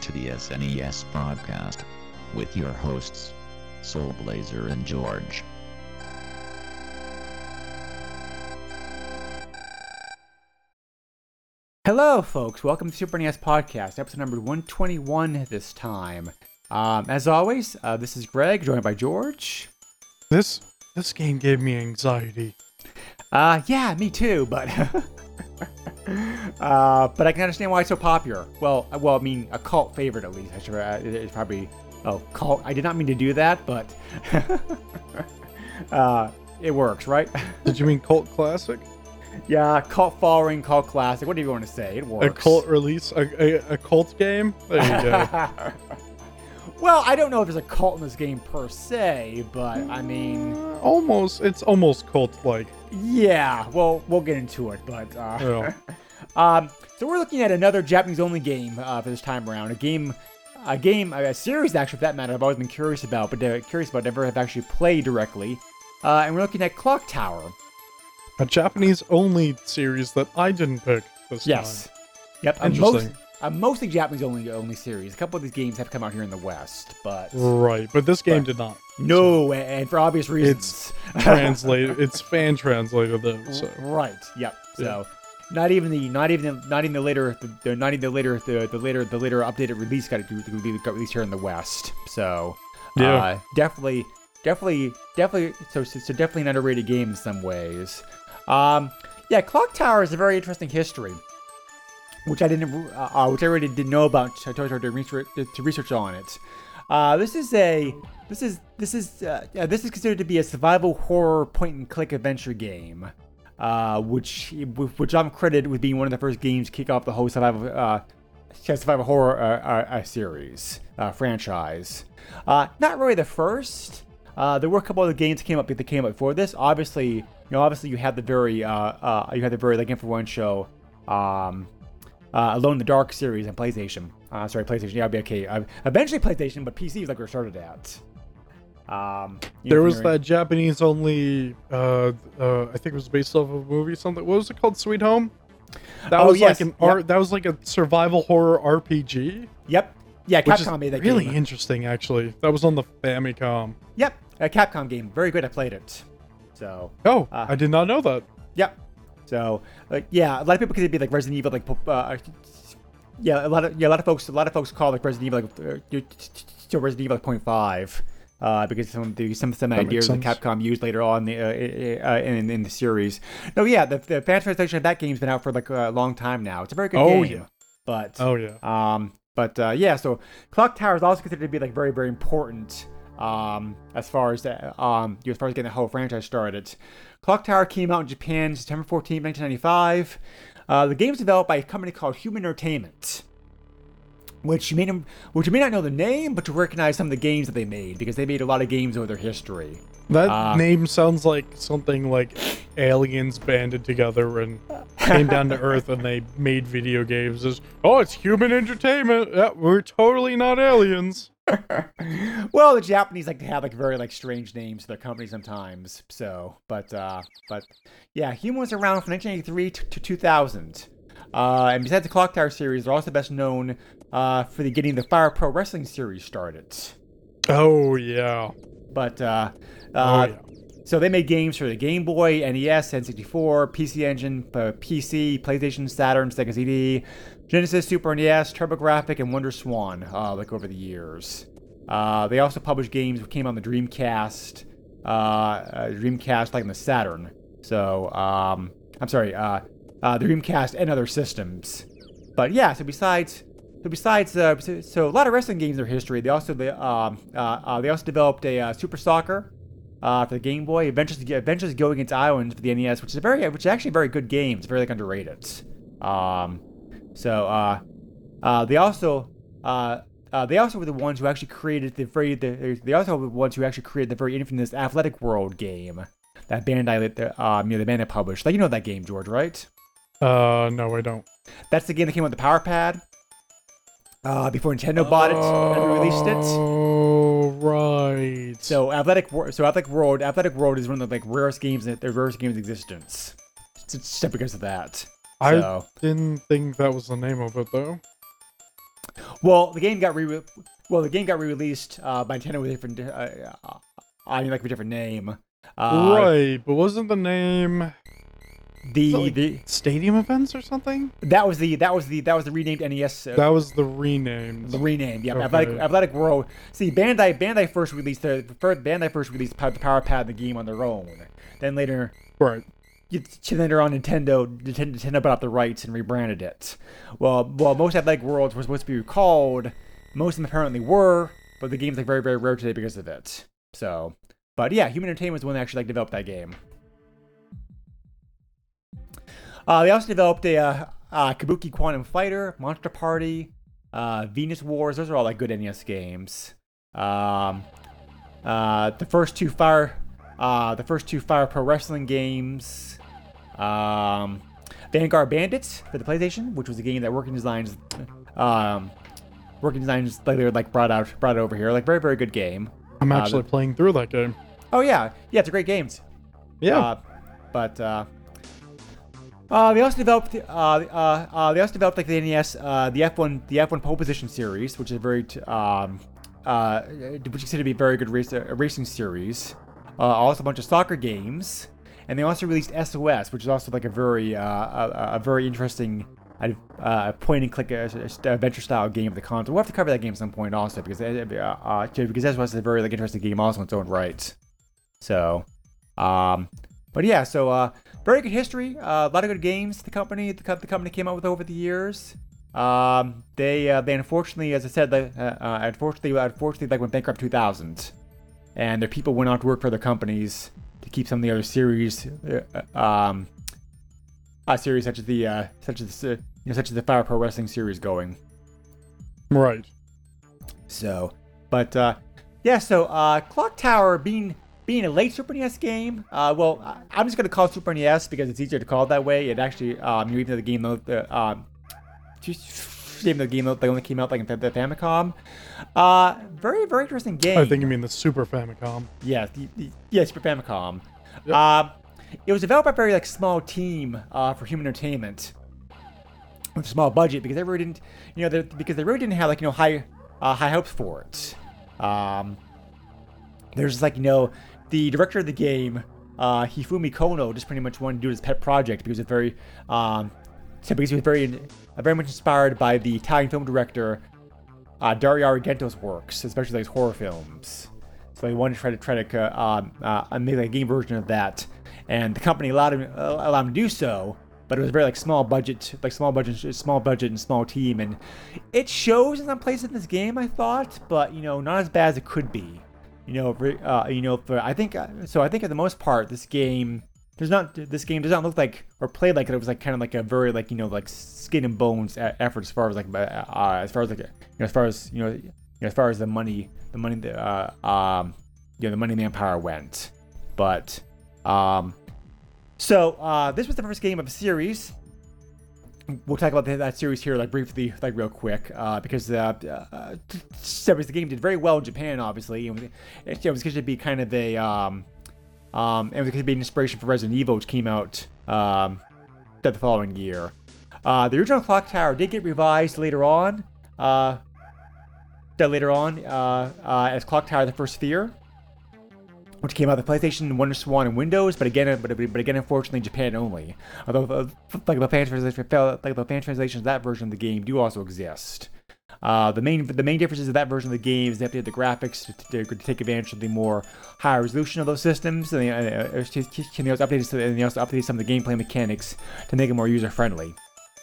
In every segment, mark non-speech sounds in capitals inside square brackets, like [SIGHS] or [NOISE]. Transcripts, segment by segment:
To the SNES broadcast with your hosts, Soul Blazer and George. Hello, folks. Welcome to Super NES Podcast, episode number 121 this time. Um, as always, uh, this is Greg, joined by George. This this game gave me anxiety. Uh, yeah, me too, but. [LAUGHS] [LAUGHS] uh, but I can understand why it's so popular. Well, uh, well, I mean, a cult favorite at least. I should, uh, it- it's probably. Oh, cult. I did not mean to do that, but. [LAUGHS] uh, it works, right? [LAUGHS] Did you mean cult classic? yeah, cult following, cult classic, What do you want to say. It works. A cult release? A, a, a cult game? There you go. Well, I don't know if there's a cult in this game per se, but I mean, almost. It's almost cult like. yeah. Well, we'll get into it, but uh, Yeah. [LAUGHS] um, so we're looking at another Japanese-only game uh, for this time around. A game, a game, a series actually, for that matter. I've always been curious about, but uh, curious about, never have actually played directly. Uh, and we're looking at Clock Tower. A Japanese only series that I didn't pick this Yes. Yep. A Interesting. most, a mostly Japanese-only only series. A couple of these games have come out here in the West, but. Right, but this game But- did not. no, and for obvious reasons. it's Translated. it's fan translated though. So. Right. Yep. So, not even the not even the, not even the later the, the not even the later the, the later the later updated release got got released here in the West. So, Yeah. uh, definitely definitely definitely so, so so definitely an underrated game in some ways. Um, yeah, Clock Tower is a very interesting history. Which I didn't, uh, which I really didn't know about. I started to research, to research on it. Uh, this is a, this is, this is, uh, this is considered to be a survival horror point-and-click adventure game, uh, which, which I'm credited with being one of the first games to kick off the whole survival, uh, survival horror uh, uh, uh, series uh, franchise. Uh, not really the first. Uh, there were a couple other games that came up that came up before this. Obviously, you know, obviously you had the very, you had the very like Info1 um, uh, Alone in the Dark series on PlayStation. Uh, sorry, PlayStation. Yeah, I'll be okay. Uh, eventually PlayStation, but PC is like where it started at. Um, There was that Japanese only. Uh, uh, I think it was based off of a movie. Something. What was it called? Sweet Home. That Oh, was yes, like an art. That was like a survival horror RPG. Yep. Yeah, Capcom made that really game. interesting, actually. That was on the Famicom. Yep, a Capcom game. Very good. I played it. So, Oh, Ah. I did not know that. yep. So, like, yeah, a lot of people consider it be like Resident Evil, like, uh, yeah, a lot of yeah, a lot of folks, a lot of folks call like Resident Evil like uh, still Resident Evil like 0.5. Uh, because some of the some some makes ideas that. Capcom used later on the, uh, uh, in in the series. No, yeah, the, the fan translation of that game's been out for like a long time now. It's a very good Oh, game. yeah. But Oh yeah. um, but uh, yeah, so Clock Tower is also considered to be like very, very important um, as far as the, um, as far as getting the whole franchise started. Clock Tower came out in Japan September 14, 1995. Uh, the game was developed by a company called Human Entertainment, which you may not, which you may not know the name, but you recognize some of the games that they made because they made a lot of games over their history. That uh, name sounds like something like aliens banded together and came down to [LAUGHS] Earth and they made video games. As, oh, it's human entertainment. Yeah, we're totally not aliens. [LAUGHS] well, the Japanese like to have like very like strange names for their company sometimes. So, but uh, but yeah, Human was around from 1983 to, to 2000. Uh, and besides the Clock Tower series, they're also best known uh, for the getting the Fire Pro Wrestling series started. Oh yeah. But uh, Oh uh, yeah. so they made games for the Game Boy, NES, N64, PC Engine, uh, PC, PlayStation, Saturn, Sega CD, Genesis, Super NES, TurboGrafx, and Wonder Swan. Uh, like over the years, uh, they also published games that came on the Dreamcast, uh, uh, Dreamcast, like in the Saturn. So um, I'm sorry, uh, the Dreamcast and other systems. But yeah, so besides so besides, so, so a lot of wrestling games in their history. They also they, um, they also developed a Super Soccer uh, for the Game Boy. Adventures Adventures Go Against Islands for the NES, which is a very which is actually a very good game. It's very like underrated. Um, So uh, uh, they also uh, uh, they also were the ones who actually created the very the, they also were the ones who actually created the very infamous Athletic World game that Bandai the um, you know the Bandai published. Like you know that game, George, right? Uh, no, I don't. That's the game that came with the Power Pad. Uh, before Nintendo bought it and released it. Oh, right. So Athletic, Wor- so Athletic World, Athletic World is one of the like rarest games, in- the rarest games in existence. Just because of that. I So, didn't think that was the name of it though. well, the game got re, well, the game got re-released uh, by Nintendo with a different, uh, uh, I mean, like a different name. Uh, right, but wasn't the name The like- the Stadium Events or something? that was the that was the that was the renamed NES. Uh, That was the rename. the rename, yeah. Okay. Athletic, Athletic World. See, Bandai, Bandai first released the first Bandai first released the Power Pad the game on their own. Then later, Right. Later on Nintendo, Nintendo, bought the rights and rebranded it. Well, well, most Athletic Worlds were supposed to be recalled. Most of them apparently were, but the game's like very, very rare today because of it. So, but yeah, Human Entertainment was the one that actually like developed that game. Uh, they also developed a uh, uh, Kabuki Quantum Fighter, Monster Party, uh, Venus Wars. Those are all like good NES games. Um, uh, the first two Fire, uh, the first two Fire Pro Wrestling games. Um, Vanguard Bandits for the PlayStation, which was a game that Working Designs, um, Working Designs later like brought out, brought over here. Like very, very good game. I'm Uh, actually playing through that game. Oh yeah, yeah, it's a great game. Yeah. Uh, but uh, uh, they also developed uh, uh, uh, they also developed like the NES uh, the F1 the F1 pole position series, which is a very t- um, uh, which is considered to be a very good race, uh, racing series. Uh, also a bunch of soccer games, and they also released SOS, which is also like a very uh, a, a very interesting. Uh, uh, point and click uh, adventure style game of the console. We'll have to cover that game at some point also because uh, uh, because SOS is a very like interesting game also in its own right. So, um, but yeah, so very good history. A lot of good games. The company, the, the company came out with over the years. Um, they uh, they unfortunately, as I said, they, uh, unfortunately, unfortunately, like went bankrupt 2000, and their people went on to work for other companies keep some of the other series, uh, uh, um, uh, series such as the uh, such as the, uh, you know, such as the Fire Pro Wrestling series going. right. So, but uh, yeah, so uh, Clock Tower being being a late Super NES game. Uh, well, I'm just gonna call it Super NES because it's easier to call it that way. It actually, um, you even though the game, the um, even the game they only came out like in the the Famicom. Uh, very very interesting game. I think you mean the Super Famicom. Yeah, the, the, yeah, Super Famicom. Um, it was developed by a very like small team uh, for Human Entertainment with a small budget because they really didn't, you know, they, because they really didn't have like you know high uh, high hopes for it. Um, there's like you know the director of the game, uh, Hifumi Kono, just pretty much wanted to do his pet project because it's very um, so because he was very uh, very much inspired by the Italian film director uh, Dario Argento's works, especially like his horror films. So he wanted to try to try to uh, um, uh, make a game version of that, and the company allowed him uh, allowed him to do so. But it was very like small budget, like small budget, small budget and small team, and it shows in some places in this game. I thought, but you know, not as bad as it could be. You know, uh, you know, for I think uh, so. I think for the most part, this game there's not this game does not look like or play like it. Was like kind of like a very like you know like skin and bones effort as far as like uh, uh, as far as like you know as far as you know, you know as far as the money the money the uh, um you know the money manpower went. But um so uh this was the first game of a series. We'll talk about that, series here like briefly like real quick uh because uh, uh the game did very well in japan obviously and it, it was going to be kind of a um um, and it to be an inspiration for Resident Evil, which came out um, the following year. Uh, the original Clock Tower did get revised later on. Uh, later on, uh, uh, as Clock Tower: The First Fear, which came out the PlayStation, Wonder Swan, and Windows. But again, but, but again, unfortunately, Japan only. Although, uh, like the fan translation, like the fan translations, that version of the game do also exist. Uh, the main the main differences of that version of the game is they updated the graphics to, to, to take advantage of the more higher resolution of those systems, and they, uh, uh, they also update and they also updated some of the gameplay mechanics to make it more user friendly.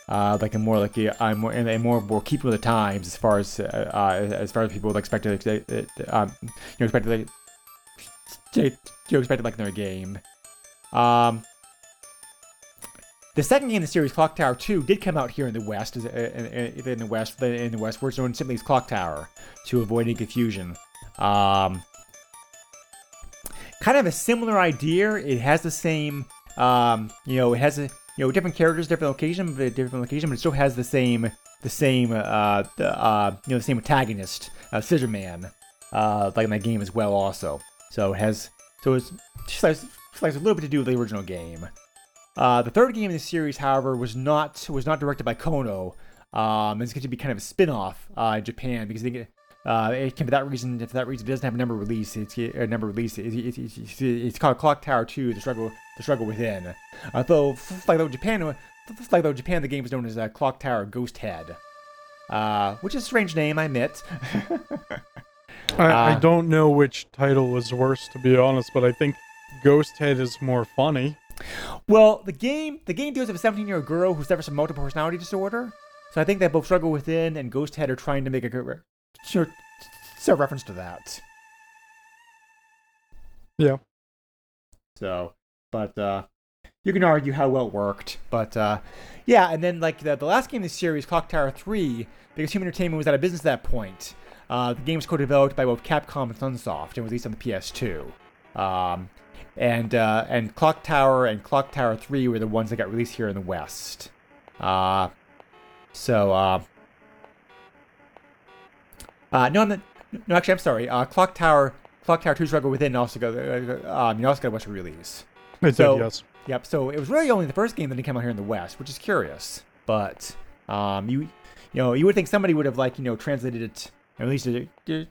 Uh, like a more like a, a more and a more more keeping with the times as far as uh, uh, as far as people would expect to um, you know expect to, you expect like in their game. Um, the second game in the series, Clock Tower 2, did come out here in the West, uh, in, in the West, in the West, it's known simply as Clock Tower, to avoid any confusion. Um, kind of a similar idea. It has the same, um, you know, it has a, you know, different characters, different location, but different location, but it still has the same, the same, uh, the, uh, you know, the same antagonist, uh, Scissor Man, uh, like in that game as well, also. So it has, so it's just like a little bit to do with the original game. Uh, the third game in the series, however, was not was not directed by Kono. Um, it's going to be kind of a spin-off uh, in Japan because they get, uh, it can for that reason. For that reason, it doesn't have a number release. It's a number release. It's, it's, it's, it's, called Clock Tower Two: The Struggle, The Struggle Within. Although, f- like though Japan, like though Japan, the game was known as uh, Clock Tower Ghost Head, uh, which is a strange name, I admit. [LAUGHS] I, I Uh, don't know which title was worse, to be honest, but I think Ghost Head is more funny. Well, the game the game deals with a 17 year old girl who suffers from multiple personality disorder. So I think that both Struggle Within and Ghost Head are trying to make a good sure of reference to that. Yeah. So, but uh, you can argue how well it worked, but uh, yeah. And then like the, the last game in the series, Clock Tower Three, because Human Entertainment was out of business at that point. Uh, the game was co-developed by both Capcom and Sunsoft and released on the PS2. Um, and uh, and Clock Tower and Clock Tower Three were the ones that got released here in the West. Uh, so uh, uh, no, I'm not, no, actually, I'm sorry. Uh, Clock Tower, Clock Tower Two Struggle Within also got uh, um, you also got a Western release. It So- did, yes. Yep. So it was really only the first game that didn't come out here in the West, which is curious. But um, you you know you would think somebody would have like you know translated it and released it uh,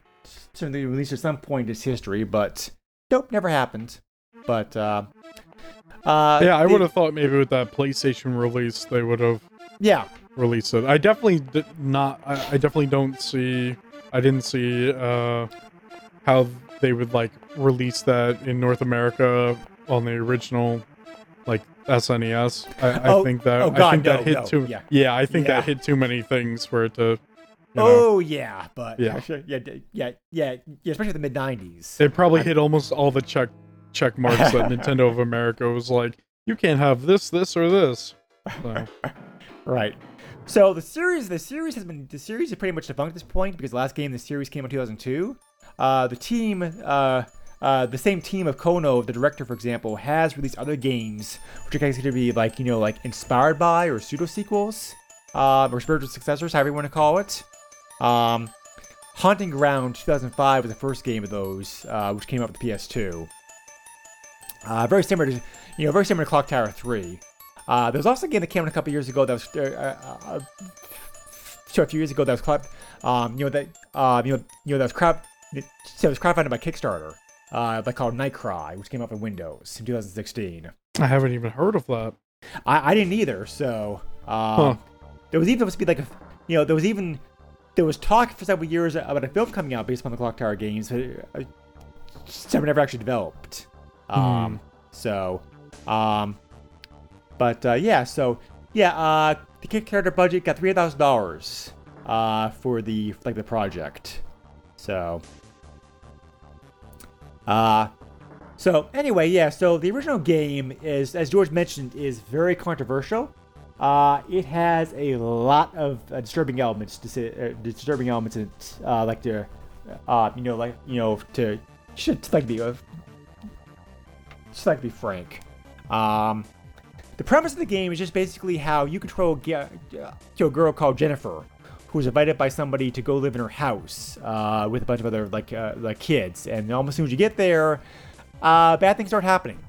certainly released at some point in its history, but nope, never happened. But uh, uh, Yeah, I would have thought maybe with that PlayStation release, they would have Yeah, released it. I definitely did not. I, I definitely don't see. I didn't see uh, how they would like release that in North America on the original, like SNES. I, I Oh- think that oh I God, think that no, hit no, too. yeah. I think Yeah. that hit too many things for it to. You know, Oh yeah, but Yeah. [LAUGHS] yeah, yeah, yeah, yeah, especially the mid '90s. It probably hit almost all the check check marks that Nintendo of America was like, you can't have this, this, or this. So, [LAUGHS] Right. So the series, the series has been the series is pretty much defunct at this point because the last game the series came out in 2002. Uh, the team, uh, uh, the same team of Kono, the director, for example, has released other games which are considered to be like you know like inspired by or pseudo sequels, uh, or spiritual successors, however you want to call it. Um, Haunting Ground 2005 was the first game of those, uh, which came out with the PS2. Uh, very similar to, you know, very similar to Clock Tower 3. Uh, there was also a game that came out a couple years ago that was, uh, uh, uh, sure, a few years ago that was, crowd, um, you know, that, uh, you know, you know, that was crowd, so it was crowdfunded by Kickstarter, uh, like called Nightcry, which came out for Windows in 2016. I haven't even heard of that. I, I didn't either, so, um, Huh. there was even supposed to be like a, you know, there was even, there was talk for several years about a film coming out based on the Clock Tower games, but uh, never actually developed. Um, so, um, but uh, yeah, so yeah, uh, the Kickstarter budget got three thousand dollars uh, for the like the project. So, uh, so anyway, yeah. So the original game is, as George mentioned, is very controversial. Uh, it has a lot of uh, disturbing elements, to say, uh, disturbing elements in it, uh, like to, uh, you know, like you know, to should like be, uh, just like to be frank. Um, the premise of the game is just basically how you control a, ge- uh, a girl called Jennifer, who's invited by somebody to go live in her house uh, with a bunch of other like uh, like kids, and almost as soon as you get there, uh, bad things start happening.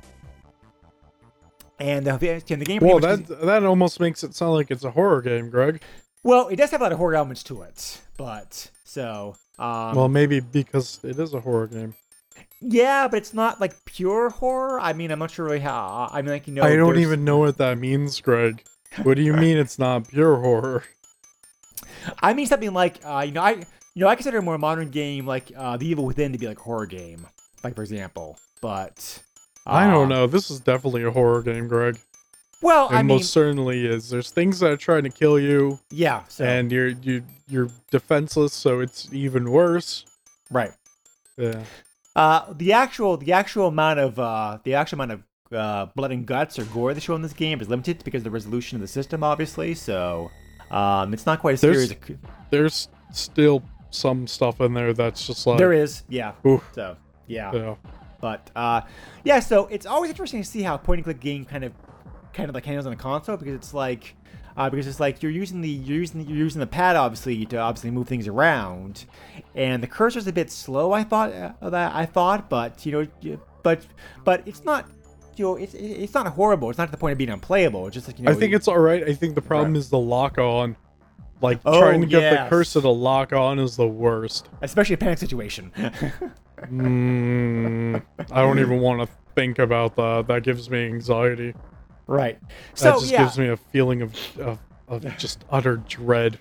And the, and the game. Well, that that almost makes it sound like it's a horror game, Greg. well, it does have a lot of horror elements to it, but so um, well, maybe because it is a horror game. Yeah, but it's not like pure horror. I mean, I'm not sure really how. I mean, like you know, I don't there's- even know what that means, Greg. What do you mean it's not pure horror? I mean something like uh, you know I you know I consider a more modern game like uh, The Evil Within to be like a horror game, like for example. But I uh, don't know. This is definitely a horror game, Greg. Well, It I mean, most certainly is. There's things that are trying to kill you, yeah. So and you're you you're defenseless, so it's even worse. right. Yeah. Uh, the actual the actual amount of uh, the actual amount of uh, blood and guts or gore they show in this game is limited because of the resolution of the system, obviously. So um, it's not quite as There's- serious. There's still some stuff in there that's just like There is, yeah. Oof. So yeah. Yeah. But uh, yeah, so it's always interesting to see how point and click game kind of kind of like handles on a console because it's like uh, because it's like you're using the you're using you're using the pad obviously to obviously move things around, and the cursor's a bit slow. I thought uh, that I thought, but you know, but but it's not. You know, it's it's not horrible. It's not to the point of being unplayable. It's just like you know. I think it's all right. I think the problem Right. is the lock on. Like Oh, trying to get yes. the cursor to lock on is the worst. especially a panic situation. Mm, I don't even [LAUGHS] want to think about that. That gives me anxiety. Right. That So just yeah. gives me a feeling of, of of just utter dread.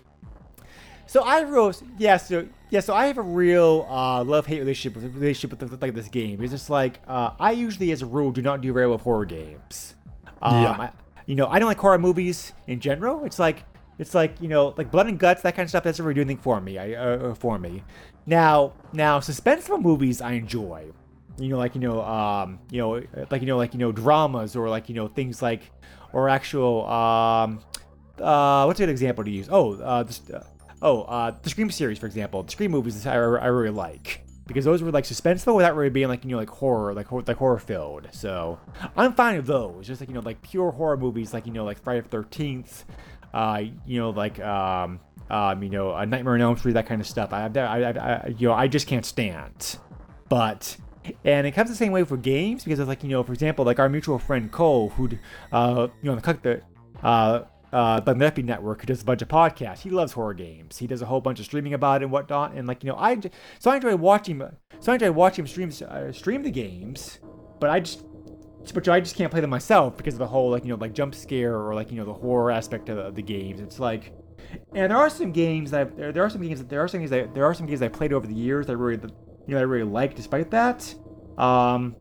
So I wrote, yeah, so yeah, so I have a real uh, love-hate relationship with relationship with, with like this game. It's just like uh, I usually, as a rule, do not do very well with horror games. Um, Yeah. I, you know, I don't like horror movies in general. It's like it's like you know, like blood and guts, that kind of stuff. Doesn't really do anything for me. I uh, uh, for me. Now, now, suspenseful movies I enjoy. You know, like you know, um, you know, like you know, like you know, dramas or like you know, things like, or actual, um, uh, what's a good example to use? Oh, uh, this, uh, oh, uh, the Scream series, for example. The Scream movies I, I really like because those were like suspenseful without really being like you know like horror, like hor- like horror filled. So I'm fine with those. Just like you know like pure horror movies, like you know like Friday the Thirteenth, uh, you know like um, um, you know, a Nightmare on Elm Street, that kind of stuff. I, I, I, I, you know, I just can't stand. But and it comes the same way for games because it's like you know, for example, like our mutual friend Cole, who, uh, you know, the the, uh, uh, the Murphy Network, who does a bunch of podcasts. He loves horror games. He does a whole bunch of streaming about it and whatnot. And like you know, I so I enjoy watching. So I enjoy watching him stream uh, stream the games, but I just. But I just can't play them myself because of the whole like you know like jump scare or like you know the horror aspect of the, of the games. It's like, and there are some games that I've, there, there are some games that there are some games that there are some games I played over the years that really you know I really like despite that. Um,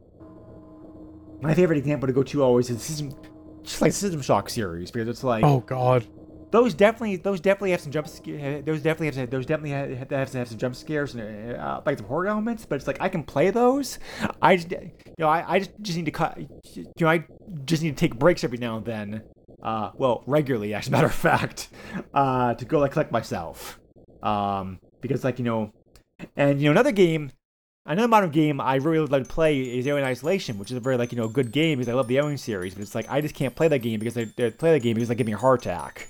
my favorite example to go to always is System, just like System Shock series because it's like Oh God. those definitely those definitely have some jump scare those definitely have to, those definitely have, have to have, some jump scares and uh, like some horror elements but it's like I can play those I just you know I, I just, just need to cut you know I just need to take breaks every now and then uh well regularly as a matter of fact uh to go like collect myself um because like you know and you know another game Another modern game I really would like to play is Alien Isolation, which is a very like you know good game because I love the Alien series, but it's like I just can't play that game because I, I play that game because they give me a heart attack.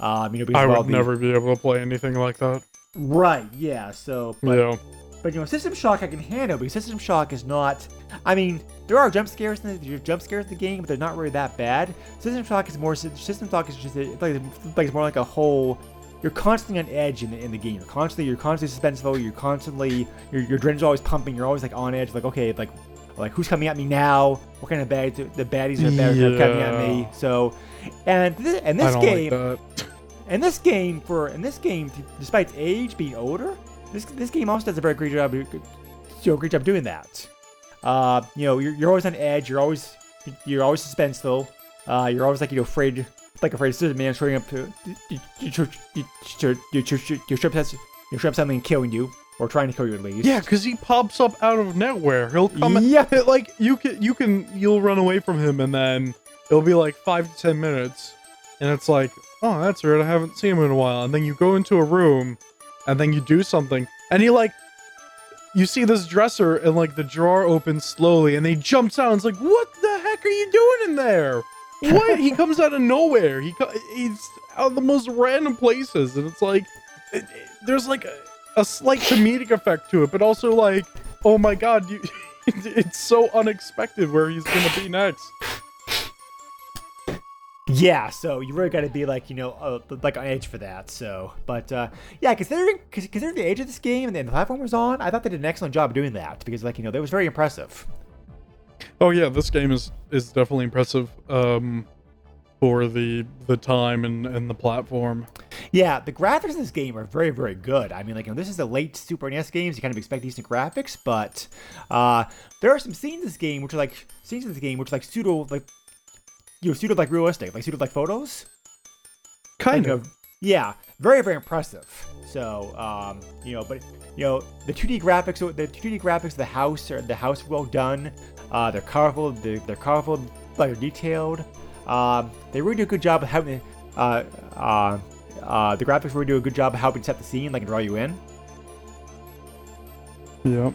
Um, you know, I would never be able to play anything like that. Right, yeah. So, but, yeah. but you know, System Shock I can handle because System Shock is not. I mean, there are jump scares in the jump scares in the game, but they're not really that bad. System Shock is more. System Shock is just like, it's like it's more like a whole. You're constantly on edge in the, in the game. You're constantly you're constantly suspenseful. You're constantly your your adrenaline's always pumping. You're always like on edge. Like okay, like like who's coming at me now? What kind of bad the baddies are, bad, are coming at me? So, and th- and this game. like. And this game, for in this game, despite its age being older, this this game also does a very great job, you know, great job doing that. Uh, you know, you're, you're always on edge. You're always you're always suspenseful. Uh, you're always like you know afraid, like afraid of Scissor Man showing up to you you you you you you you trip has you trip something killing you or trying to kill you at least. Yeah, because he pops up out of nowhere. He'll come. Yeah. [LAUGHS] Like you can, you can, you'll run away from him, and then it'll be like five to ten minutes, and it's like, oh, that's weird. I haven't seen him in a while. And then you go into a room, and then you do something, and he like, you see this dresser, and like the drawer opens slowly, and he jumps out. And it's like, what the heck are you doing in there? What? he comes out of nowhere. He he's out of the most random places, and it's like, it, it- there's like a, a slight comedic effect to it, but also like, oh my god, you, [LAUGHS] it's so unexpected where he's gonna be next. Yeah, so you really got to be like you know uh, like on edge for that. So, but uh, yeah, considering considering the age of this game and the platform was on, I thought they did an excellent job doing that because like you know that was very impressive. Oh yeah, this game is is definitely impressive um, for the the time and and the platform. Yeah, the graphics in this game are very very good. I mean like you know, this is the late Super NES games, you kind of expect decent graphics, but uh, there are some scenes in this game which are like scenes in this game which are like pseudo like you know pseudo like realistic, like pseudo like photos. Kind Like, of. uh, yeah, very very impressive. So, um, you know, but you know, the 2D graphics, the 2D graphics of the house or the house well done. Uh, they're colorful. They're, they're colorful. but they're detailed. Um, they really do a good job of helping. Uh, uh, uh, the graphics really do a good job of helping set the scene, like draw you in. Yeah.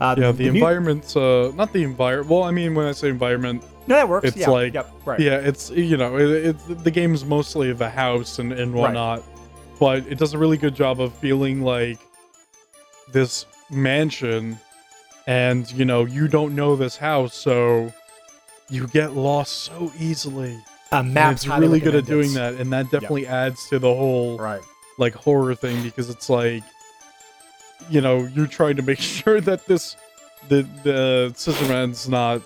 Uh, Yeah, the mu- environment's uh not the environment. Well, I mean when I say environment, No, that works. it's yeah, like- yep, right. yeah, it's you know, it, the game's mostly the house and and Right. whatnot, but it does a really good job of feeling like this mansion, and you know you don't know this house, so you get lost so easily. Uh, And maps it's highly really good at doing it. that, and that definitely adds to the whole Right. like horror thing because it's like you know you're trying to make [LAUGHS] sure that this the the scissorman's not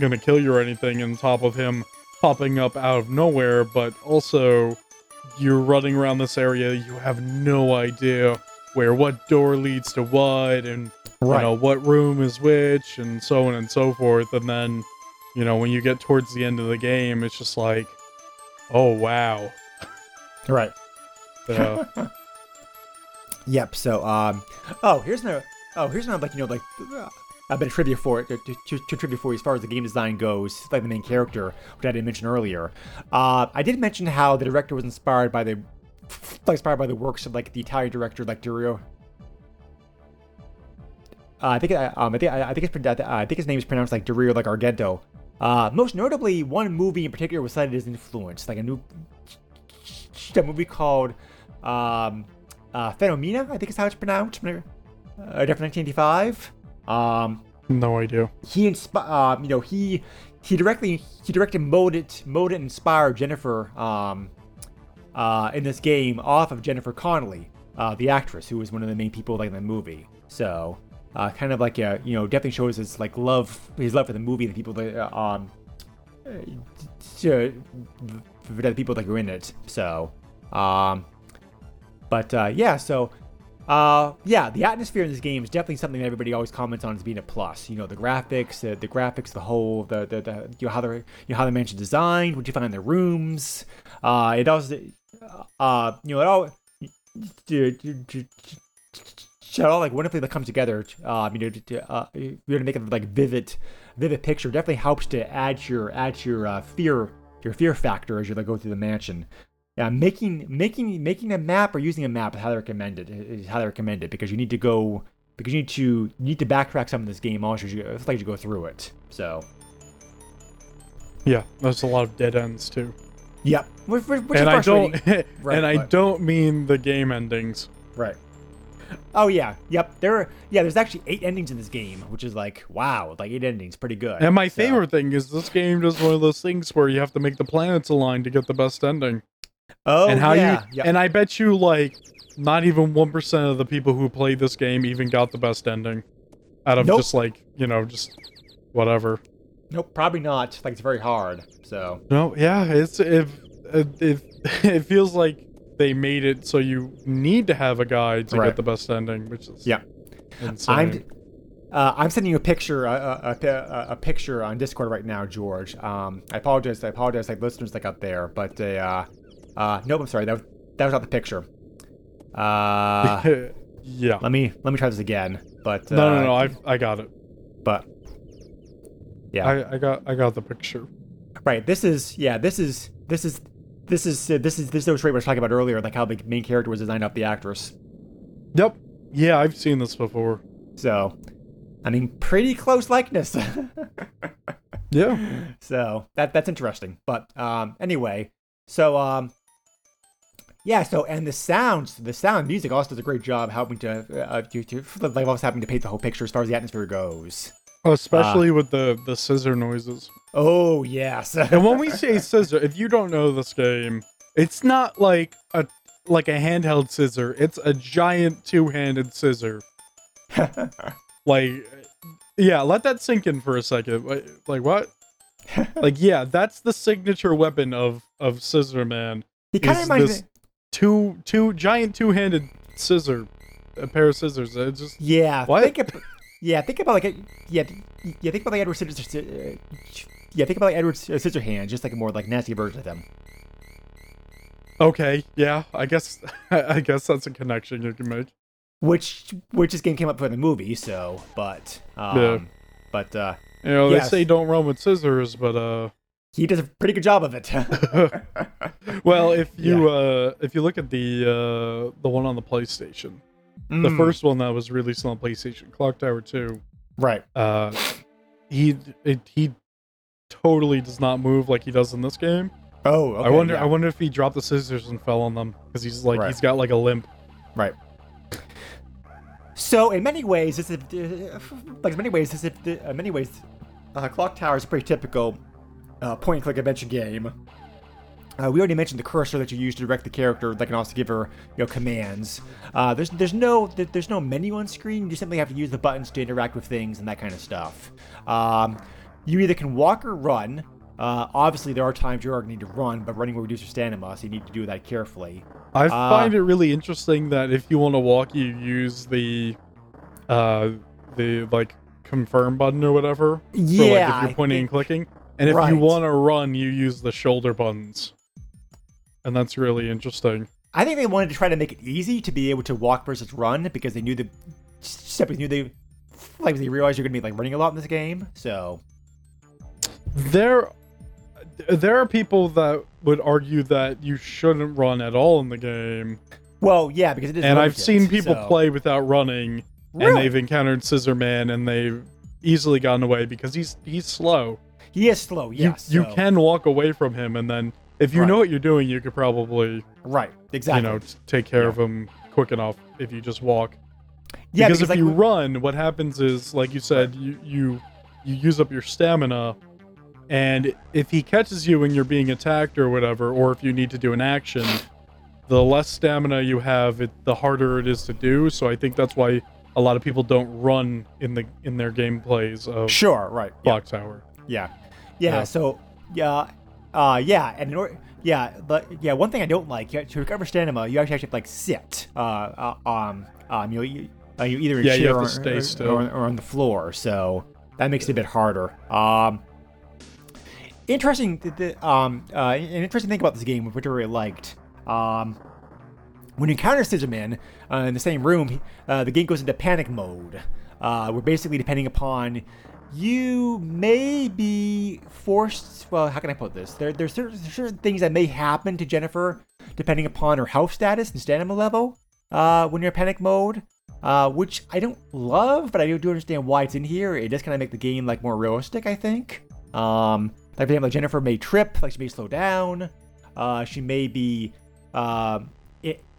gonna kill you or anything on top of him popping up out of nowhere but also you're running around this area you have no idea where what door leads to what and Right. you know what room is which and so on and so forth and then you know when you get towards the end of the game it's just like oh wow Right. [LAUGHS] yeah. Yep. So, um, oh, here's another. Oh, here's another like you know like uh, a bit of trivia for it. To, to, to trivia for you as far as the game design goes, like the main character, which I didn't mention earlier. Uh, I did mention how the director was inspired by the, like inspired by the works of like the Italian director like Dario. Uh, I think uh, um, I think I think it's uh, I think his name is pronounced like Dario like Argento. Uh, most notably, one movie in particular was cited as influence, like a new a movie called um, uh, Phenomena, I think is how it's pronounced. Uh, definitely 1985. Um, no idea he inspi- uh, you know, he he directly he directed molded molded and inspired Jennifer um, uh, in this game off of Jennifer Connelly, uh, the actress who was one of the main people like in the movie. So uh, kind of like a, you know definitely shows his like love his love for the movie and the people that uh, um uh, to, for the people that are in it. So um, but uh, yeah, so uh, yeah, the atmosphere in this game is definitely something that everybody always comments on as being a plus. You know, the graphics, the, the graphics, the whole, the, the, the you know how the you know how the mansion's designed, what you find in the rooms. Uh, it also, uh, you know, it all, it all like wonderfully that comes together. Um, you know, to, to, uh, you're gonna make a like vivid, vivid picture. Definitely helps to add to your add to your uh, fear, your fear factor as you like go through the mansion. Yeah, making making making a map or using a map is highly recommended. Is highly recommended because you need to go because you need to you need to backtrack some of this game also as you it's like you go through it. So Yeah, there's a lot of dead ends too. yep, which, which and I don't [LAUGHS] Right, and I but- don't mean the game endings. right. Oh yeah, yep. There, are, yeah. There's actually eight endings in this game, which is like wow, like eight endings, pretty good. And my So- favorite thing is this game does one of those things where you have to make the planets align to get the best ending. Oh and how yeah, you yep. and I bet you like not even one percent of the people who played this game even got the best ending. Out of Nope. just like, you know, just whatever. nope, probably not. Like it's very hard. So No, yeah, it's if it, it [LAUGHS] it feels like they made it so you need to have a guide to Right. get the best ending, which is Yeah. insane. I'm uh, I'm sending you a picture a, a, a, a picture on Discord right now, George. Um, I apologize. I apologize, like listeners like up there, but uh, uh, nope. I'm sorry. That was that was not the picture. Uh, [LAUGHS] yeah. let me let me try this again. But uh, No, no, no. I I got it. But yeah, I, I got I got the picture. right. This is yeah. This is this is this is uh, this is this illustrates what I was talking about earlier, like how the main character was designed off the actress. Yep. Yeah, I've seen this before. So, I mean, pretty close likeness. [LAUGHS] Yeah. so that that's interesting. But um, anyway, so um, yeah. So and the sounds, the sound music also does a great job helping to uh, to, to like also having to paint the whole picture as far as the atmosphere goes. Especially ah. with the the scissor noises. Oh yes. [LAUGHS] And when we say scissor, if you don't know this game, it's not like a like a handheld scissor. It's a giant two-handed scissor. [LAUGHS] Like yeah, let that sink in for a second. Like, like what? [LAUGHS] like yeah, that's the signature weapon of of Scissor Man. he kind of reminds me. two two giant two-handed scissor a pair of scissors. It just Yeah. What? Think yeah. Think about like a, yeah. Yeah. Think about like Edward Scissors. Uh, yeah. Think about like Edward Scissorhands, just like a more like nasty version of them. okay, yeah, I guess [LAUGHS] I guess that's a connection you can make. which which this game came up for the movie so but um Yeah. but uh You know, Yes. they say don't run with scissors, but uh, He does a pretty good job of it. [LAUGHS] well, if [LAUGHS] you uh, if you look at the uh, the one on the PlayStation, the Mm, first one that was released on PlayStation, Clock Tower Two, right. uh, he it, he totally does not move like he does in this game. Oh, okay, I wonder yeah. I wonder if he dropped the scissors and fell on them because he's like Right. he's got like a limp. Right. So in many ways, this is uh, like in many ways, this is uh, in many ways, uh, Clock Tower is a pretty typical uh, point-and-click adventure game. Uh, we already mentioned the cursor that you use to direct the character that can also give her you know commands. Uh, there's there's no there's no menu on screen. You simply have to use the buttons to interact with things and that kind of stuff. Um, you either can walk or run. Uh, obviously, there are times you're going to need to run, but running will reduce your stamina, so you need to do that carefully. I Uh, find it really interesting that if you want to walk, you use the uh the like confirm button or whatever. for, like, if you're pointing and clicking, and if Right. you want to run, you use the shoulder buttons, and that's really interesting. I think they wanted to try to make it easy to be able to walk versus run because they knew the simply knew they like they realized you're gonna be like running a lot in this game. So There, there are people that would argue that you shouldn't run at all in the game, well, yeah, because it is. and I've limited, seen people so- play without running, and they've encountered Scissor Man, and they've easily gotten away because he's he's slow. He is slow. You Yes, you so- can walk away from him, and then if you Right. know what you're doing, you could probably right exactly. you know take care of him quick enough if you just walk. yeah, because, if like, you run, what happens is, like you said, you you you use up your stamina, and if he catches you when you're being attacked or whatever, or if you need to do an action, the less stamina you have, it the harder it is to do. So I think that's why a lot of people don't run in the in their gameplays of sure, right, yeah, Tower. yeah, yeah. Yeah. So yeah, uh, yeah, and in order, yeah, but yeah, one thing I don't like you- to recover stamina, you actually have to like sit, uh, uh um, um, you you, uh, you either in Yeah, chair have or, to stay or- still. or, or on the floor, so that makes it a bit harder. Um, interesting, th- th- um, uh, an interesting thing about this game, which I really liked, um, when you encounter Scissorman uh, in the same room, uh, the game goes into panic mode. Uh, where basically, depending upon you may be forced. Well, how can I put this? There, there's certain, certain things that may happen to Jennifer depending upon her health status and stamina level uh, when you're in panic mode. Uh, which I don't love, but I do, understand why it's in here. It does kind of make the game like more realistic, I think. Um, like for example, Jennifer may trip, like she may slow down. Uh, she may be.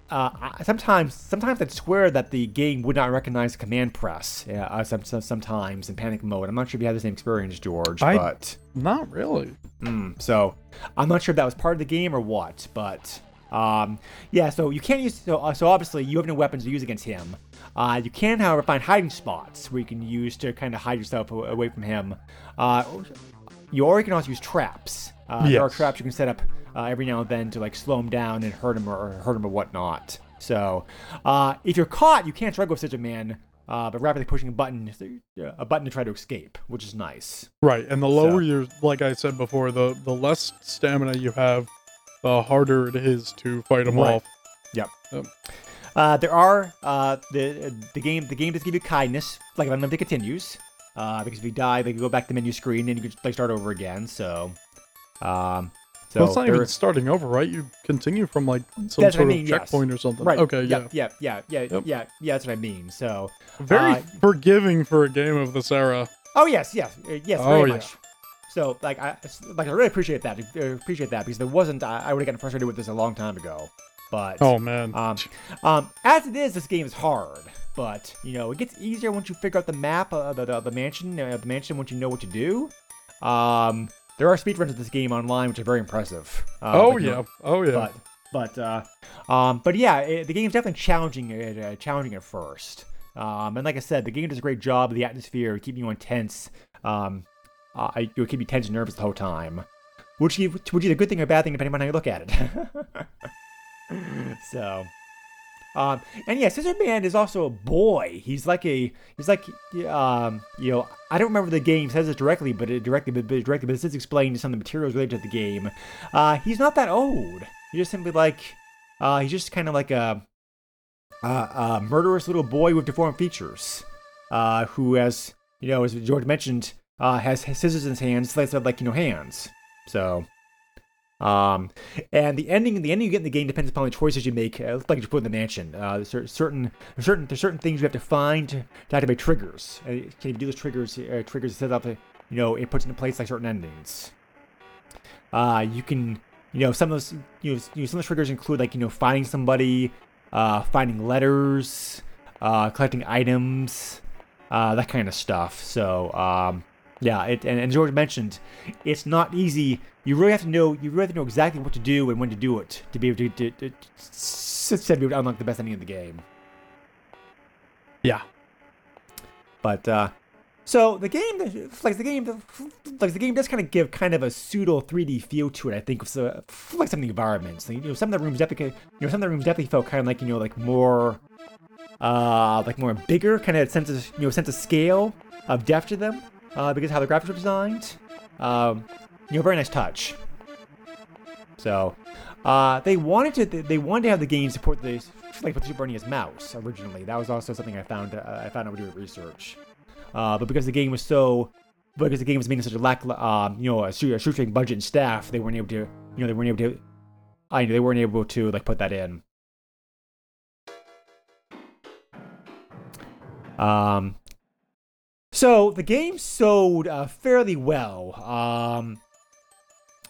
Uh, sometimes, sometimes I'd swear that the game would not recognize command press. Yeah, uh, some, some, sometimes in panic mode. I'm not sure if you had the same experience, George, I- but Not really. mm, so I'm not sure if that was part of the game or what. But um, yeah, so you can't use. So, uh, so obviously, you have no weapons to use against him. Uh, you can, however, find hiding spots where you can use to kind of hide yourself away from him. Uh, you or you can also use traps. Uh, There are traps you can set up uh, every now and then to like slow him down and hurt him or, hurt him or whatnot. So uh, if you're caught, you can't struggle with Scissor Man, uh, but rapidly pushing a button, uh, a button to try to escape, which is nice. Right, and the lower So- you're, like I said before, the the less stamina you have, the harder it is to fight them Right. off. Yep. Yep. Uh, there are uh, the the game the game does give you kindness, like if unlimited continues. Uh, because if you die, they can go back to the menu screen and you can like start over again. So, um, so well, it's not even starting over, right? You continue from like some what I sort mean, of yes. checkpoint or something. right. Okay, yeah, yeah. yeah, yeah, yeah, Yep. yeah, yeah. That's what I mean. So, Very Uh, forgiving for a game of this era. oh yes, yes, uh, yes, Oh, very yeah. much. So, like, I like I really appreciate that. I appreciate that because there wasn't. I, I would have gotten frustrated with this a long time ago. But Oh man. Um, um, as it is, this game is hard, but you know it gets easier once you figure out the map, uh, the, the the mansion, uh, the mansion once you know what to do. Um, there are speedruns of this game online, which are very impressive. Uh, oh like, you yeah. know, Oh yeah. But but uh, um, but yeah, it, the game's definitely challenging. Uh, uh, challenging at first. Um, and like I said, the game does a great job of the atmosphere, keeping you intense. Um, uh, it'll keep you tense and nervous the whole time, which which is a good thing or a bad thing depending on how you look at it. [LAUGHS] so, um, and yeah, Scissor Man is also a boy. He's like a, he's like, um, you know, I don't remember the game says it directly, but it directly, but, but directly, but is explained some of the materials related to the game. Uh, he's not that old. He's just simply like, uh, he's just kind of like a, a, a murderous little boy with deformed features, uh, who has, you know, as George mentioned, uh, has, has scissors in his hands, like like you know hands. So, um, and the ending the ending you get in the game depends upon the choices you make. Uh, like you put in the mansion. Uh, there's certain there's certain there's certain things you have to find to, activate triggers. Uh, can you do those triggers? Uh, triggers set up you know it puts into place like certain endings. Uh, you can you know some of those you know, some of the triggers include like you know finding somebody, uh, finding letters, uh, collecting items, uh, that kind of stuff. So um, yeah, it, and, and George mentioned it's not easy. You really have to know you really have to know exactly what to do and when to do it to be able to, to, to, to, to be able to unlock the best ending of the game. Yeah. But uh, so the game, like the game, like the game does kind of give kind of a pseudo 3D feel to it. I think, with uh, like some of the environments. You know, some of the rooms definitely, you know, some of the rooms definitely felt kind of like you know, like more, uh, like more bigger, kind of sense of you know, sense of scale of depth to them, uh, because how the graphics were designed. Um, you know, very nice touch. So, uh, they wanted to they wanted to have the game support the like with Super NES mouse originally. That was also something I found uh, I found out doing research. Uh, but because the game was so because the game was made in such a lack um, you know a, a shoestring budget and staff, they weren't able to you know they weren't able to I knew they weren't able to like put that in. Um, so the game sold uh, fairly well. Um,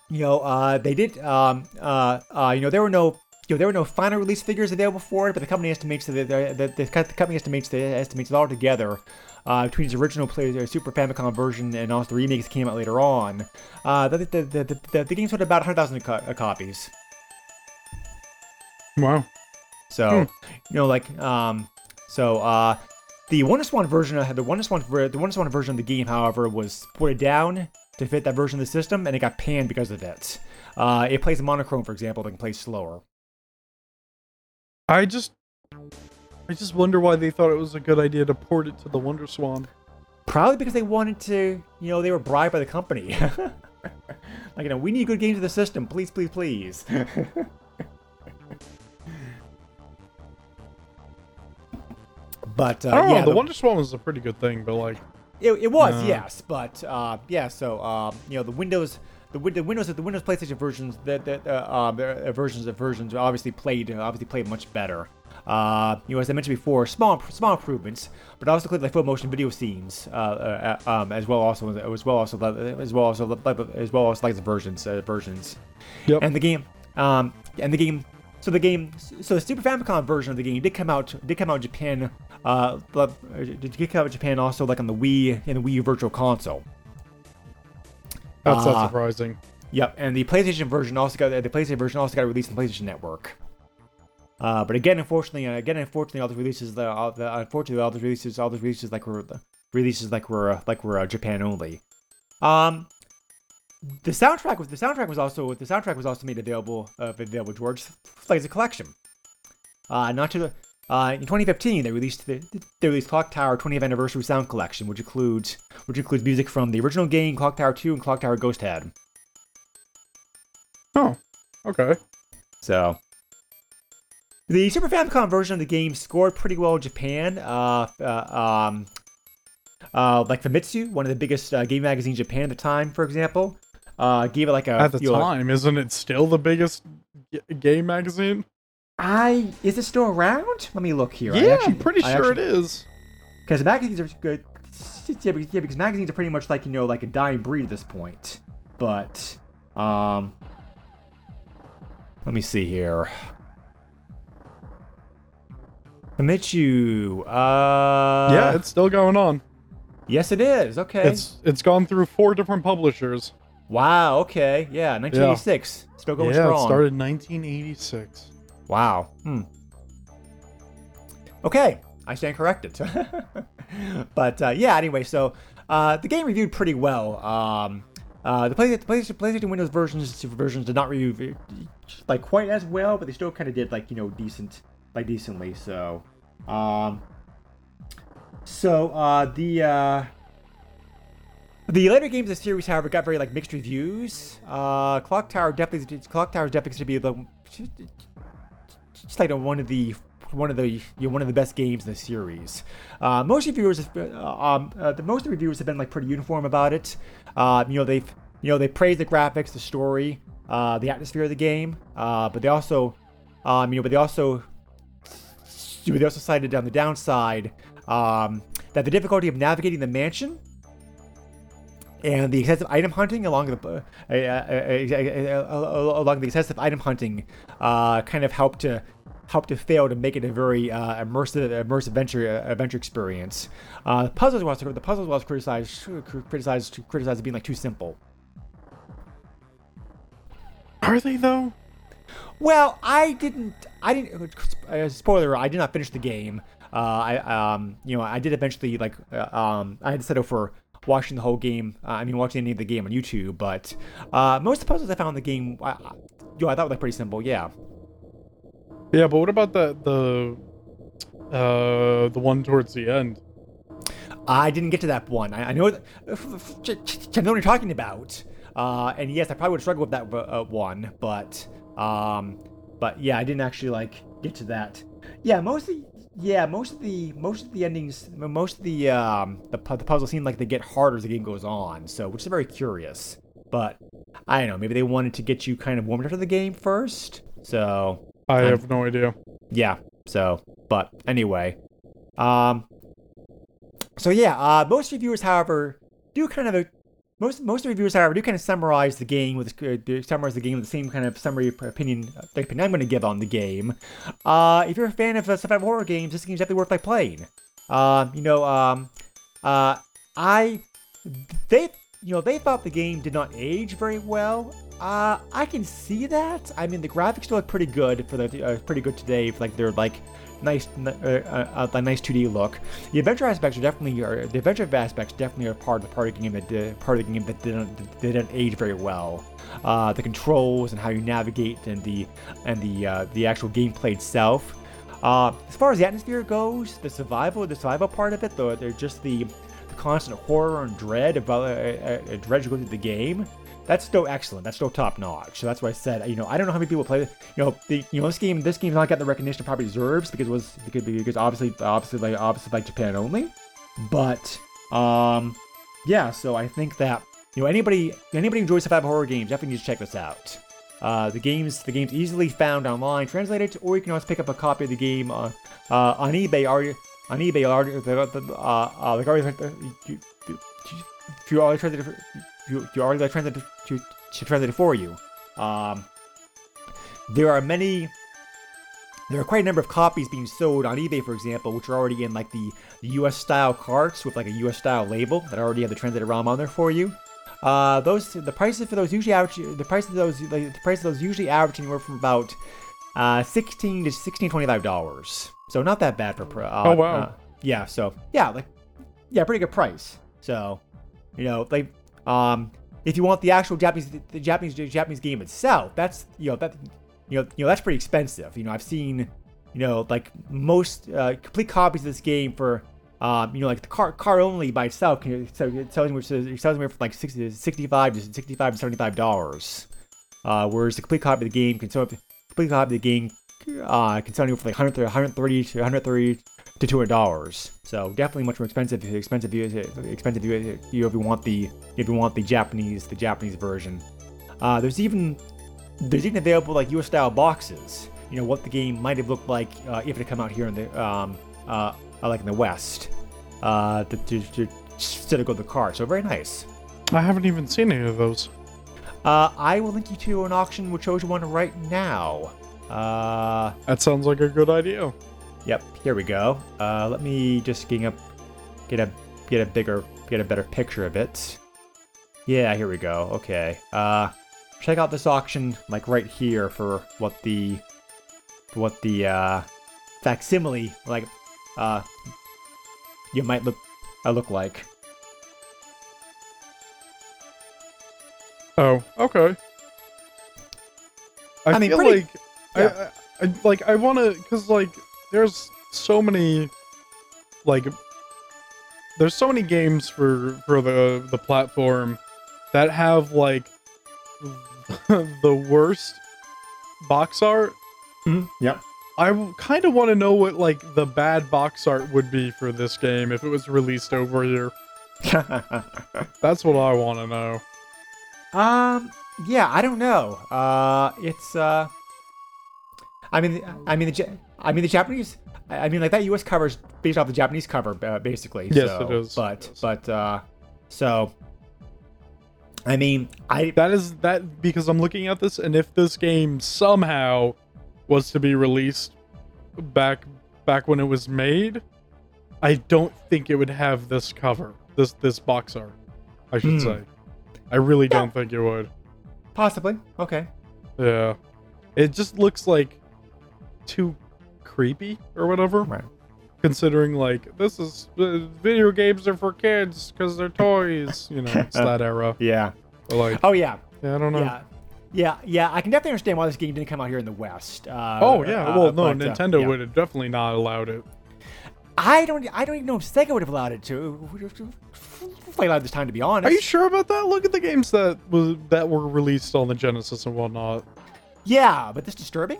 you know, uh, they did. Um, uh, uh, you know, there were no. You know, there were no final release figures available for it, but the company estimates that the, the, the, the company estimates the estimates it all together uh, between its original play, uh, Super Famicom version and also the remakes that came out later on. Uh, the, the, the, the, the, game sold about 100,000 co- uh, copies. Wow. So, you know, like, um, so, uh, the WonderSwan version of the WonderSwan ver- the WonderSwan version of the game, however, was ported down to fit that version of the system, and it got panned because of it. Uh, it plays monochrome, for example, but can play slower. I just, I just wonder why they thought it was a good idea to port it to the Wonder Swan. Probably because they wanted to, you know, they were bribed by the company. [LAUGHS] like, you know, we need good games to the system, please, please, please. [LAUGHS] but uh, I don't yeah, know. The, the- WonderSwan was a pretty good thing, but like, It, it was, Uh. yes, but uh, yeah. So um, you know, the Windows, the, the Windows, the Windows PlayStation versions, the, the uh, uh, versions of versions obviously played obviously played much better. Uh, you know, as I mentioned before, small small improvements, but also include like full motion video scenes, uh, uh, uh, um, as well also as well also as well also as well as like the versions uh, versions. Yep. And the game, um, and the game. So the game, so the Super Famicom version of the game did come out did come out in Japan. Uh, did come out in Japan also like on the Wii and the Wii Virtual Console. that's Uh, not surprising. Yep, and the PlayStation version also got the PlayStation version also got released on the PlayStation Network. Uh, but again, unfortunately, uh, again, unfortunately, all the releases, the, all the unfortunately, all the releases, all the releases like were releases like were like were uh, Japan only. Um, the soundtrack was the soundtrack was also the soundtrack was also made available uh, available George like as a collection. Uh, not to the uh, in 2015 they released the they released Clock Tower 20th Anniversary Sound Collection, which includes which includes music from the original game, Clock Tower 2, and Clock Tower Ghost Head. Oh, okay. So the Super Famicom version of the game scored pretty well in Japan. Uh, uh, um, uh, like Famitsu, one of the biggest uh, game magazines in Japan at the time, for example, uh, gave it like a At the you know, time, isn't it still the biggest g- game magazine? I is it still around? Let me look here. I yeah, actually- I'm pretty I sure actually- it is. because magazines are good. Yeah because, yeah, because magazines are pretty much like you know like a dying breed at this point. But um, let me see here. Famitsu. Uh, yeah, it's still going on. yes, it is. Okay. It's it's gone through four different publishers. Wow. Okay. Yeah. 1986. Still going yeah, strong. it started in 1986. Wow. Hmm. Okay, I stand corrected. [LAUGHS] but uh, yeah, anyway, so uh, the game reviewed pretty well. Um, uh, the PlayStation, PlayStation, PlayStation Windows versions and Super versions did not review like quite as well, but they still kind of did like you know decent, like decently. So, um, so uh, the uh, the later games of the series, however, got very like mixed reviews. Uh, Clock Tower definitely Clock Tower definitely to be the just like one of the one of the you know, one of the best games in the series. Uh, most reviewers, uh, um, uh, the most reviewers have been like pretty uniform about it. Uh, you know, they've you know they praise the graphics, the story, uh, the atmosphere of the game, uh, but they also, um, you know, but they also they also cited on the downside um, that the difficulty of navigating the mansion and the excessive item hunting along the uh, uh, uh, uh, uh, along the excessive item hunting uh, kind of helped to help to fail to make it a very uh, immersive immersive adventure uh, adventure experience. Uh, the puzzles was the puzzles was criticized criticized criticized as being like too simple. Are they though? Well, I didn't. I didn't. Uh, spoiler: I did not finish the game. Uh, I um, you know, I did eventually like uh, um, I had to settle for watching the whole game. Uh, I mean, watching any of the game on YouTube. But uh, most of the puzzles I found in the game, I, I, yo, I thought were like pretty simple. Yeah. Yeah, but what about the the uh the one towards the end? I didn't get to that one. I, I know. That, I know what you're talking about. Uh, and yes, I probably would struggle with that uh, one, but um, but yeah, I didn't actually like get to that. Yeah, most of the, yeah, most of the most of the endings, most of the um, the, pu- the puzzles seem like they get harder as the game goes on. So, which is very curious. But I don't know. Maybe they wanted to get you kind of warmed up to the game first. So I I'm- have no idea. yeah. So, but anyway, um, so yeah, uh, most reviewers, however, do kind of a most most reviewers, however, do kind of summarize the game with uh, summarize the game with the same kind of summary opinion uh, opinion I'm going to give on the game. Uh, if you're a fan of uh, survival horror games, this game's definitely worth like playing. Um, you know, um, uh, I they you know they thought the game did not age very well. Uh, I can see that. I mean, the graphics still look pretty good for the uh, pretty good today. For, like they're like nice, uh, uh, a nice 2D look. The adventure aspects are definitely are the adventure aspects definitely are part of the part of the game that did, part of the game that didn't didn't age very well. Uh, the controls and how you navigate and the and the uh, the actual gameplay itself. Uh, as far as the atmosphere goes, the survival, the survival part of it, though, they're just the, the constant horror and dread uh, uh, uh, dread to go through the game. That's still excellent. That's still top notch. So that's why I said, you know, I don't know how many people play. You know, the, you know, this game, this game's not got the recognition it probably deserves because it was because, because obviously, obviously, like obviously, like Japan only. But, um, yeah. So I think that you know anybody anybody enjoys survival horror games definitely needs to check this out. Uh, the game's the game's easily found online, translated, or you can always pick up a copy of the game uh, uh, on eBay. Are on eBay? Are uh, uh, like already, you, if you already translated, you, you already translated to, to translate it for you. Um, there are many. There are quite a number of copies being sold on eBay, for example, which are already in like the, the U.S. style carts with like a U.S. style label that already have the translated ROM on there for you. Uh, those the prices for those usually average the price of those like, the price of those usually average anywhere from about uh 16 to 16 25 dollars. So not that bad for pro. Uh, Oh, wow. uh, yeah. So yeah, like yeah, pretty good price. So you know like um if you want the actual Japanese the Japanese Japanese game itself, that's you know that you know you know that's pretty expensive. You know I've seen you know like most uh, complete copies of this game for um, you know, like the car car only by itself, can, so it sells me, it sells me for like 60, 65 to 65 to 75 dollars. Uh, whereas the complete copy of the game can sell complete copy of the game uh, can sell you for like 100, 130 to 130 to 200 dollars. So definitely much more expensive. Expensive, expensive if you if you want the if you want the Japanese the Japanese version. Uh, there's even there's even available like US style boxes. You know what the game might have looked like uh, if it had come out here in the um, uh, uh, like in the West. Uh, to, to, to, instead of go to the car. So very nice. I haven't even seen any of those. Uh, I will link you to an auction which shows you one right now. Uh, That sounds like a good idea. Yep, here we go. Uh, let me just get up, get a get a bigger, get a better picture of it. Yeah, here we go. Okay. Uh, check out this auction like right here for what the what the uh facsimile like uh you might look uh, look like. Oh, okay. I, I mean, feel pretty- like yeah. I, I, I like I want to because like there's so many like there's so many games for for the the platform that have like [LAUGHS] the worst box art Yep. I kind of want to know what like the bad box art would be for this game if it was released over here. [LAUGHS] That's what I want to know. Um, yeah, I don't know. Uh, it's uh, I mean, I mean the I mean the Japanese. I mean, like that U.S. cover is based off the Japanese cover, uh, basically. Yes, so, it is. But but uh, so. I mean, I That is that because I'm looking at this, and if this game somehow was to be released back back when it was made, I don't think it would have this cover, this this box art. I should Hmm. say, I really Yeah. don't think it would. possibly okay. Yeah, it just looks like too creepy or whatever. Right. Considering like this is uh, video games are for kids because they're toys, you know, it's that [LAUGHS] era. Yeah. But, like, Oh yeah. yeah, I don't know. Yeah. Yeah, yeah, I can definitely understand why this game didn't come out here in the West. Uh, Oh yeah, uh, well no, but, uh, Nintendo yeah. would have definitely not allowed it. I don't. I don't even know if Sega would have allowed it to. Play allowed this time, to be honest. Are you sure about that? Look at the games that was that were released on the Genesis and whatnot. Yeah, but this disturbing.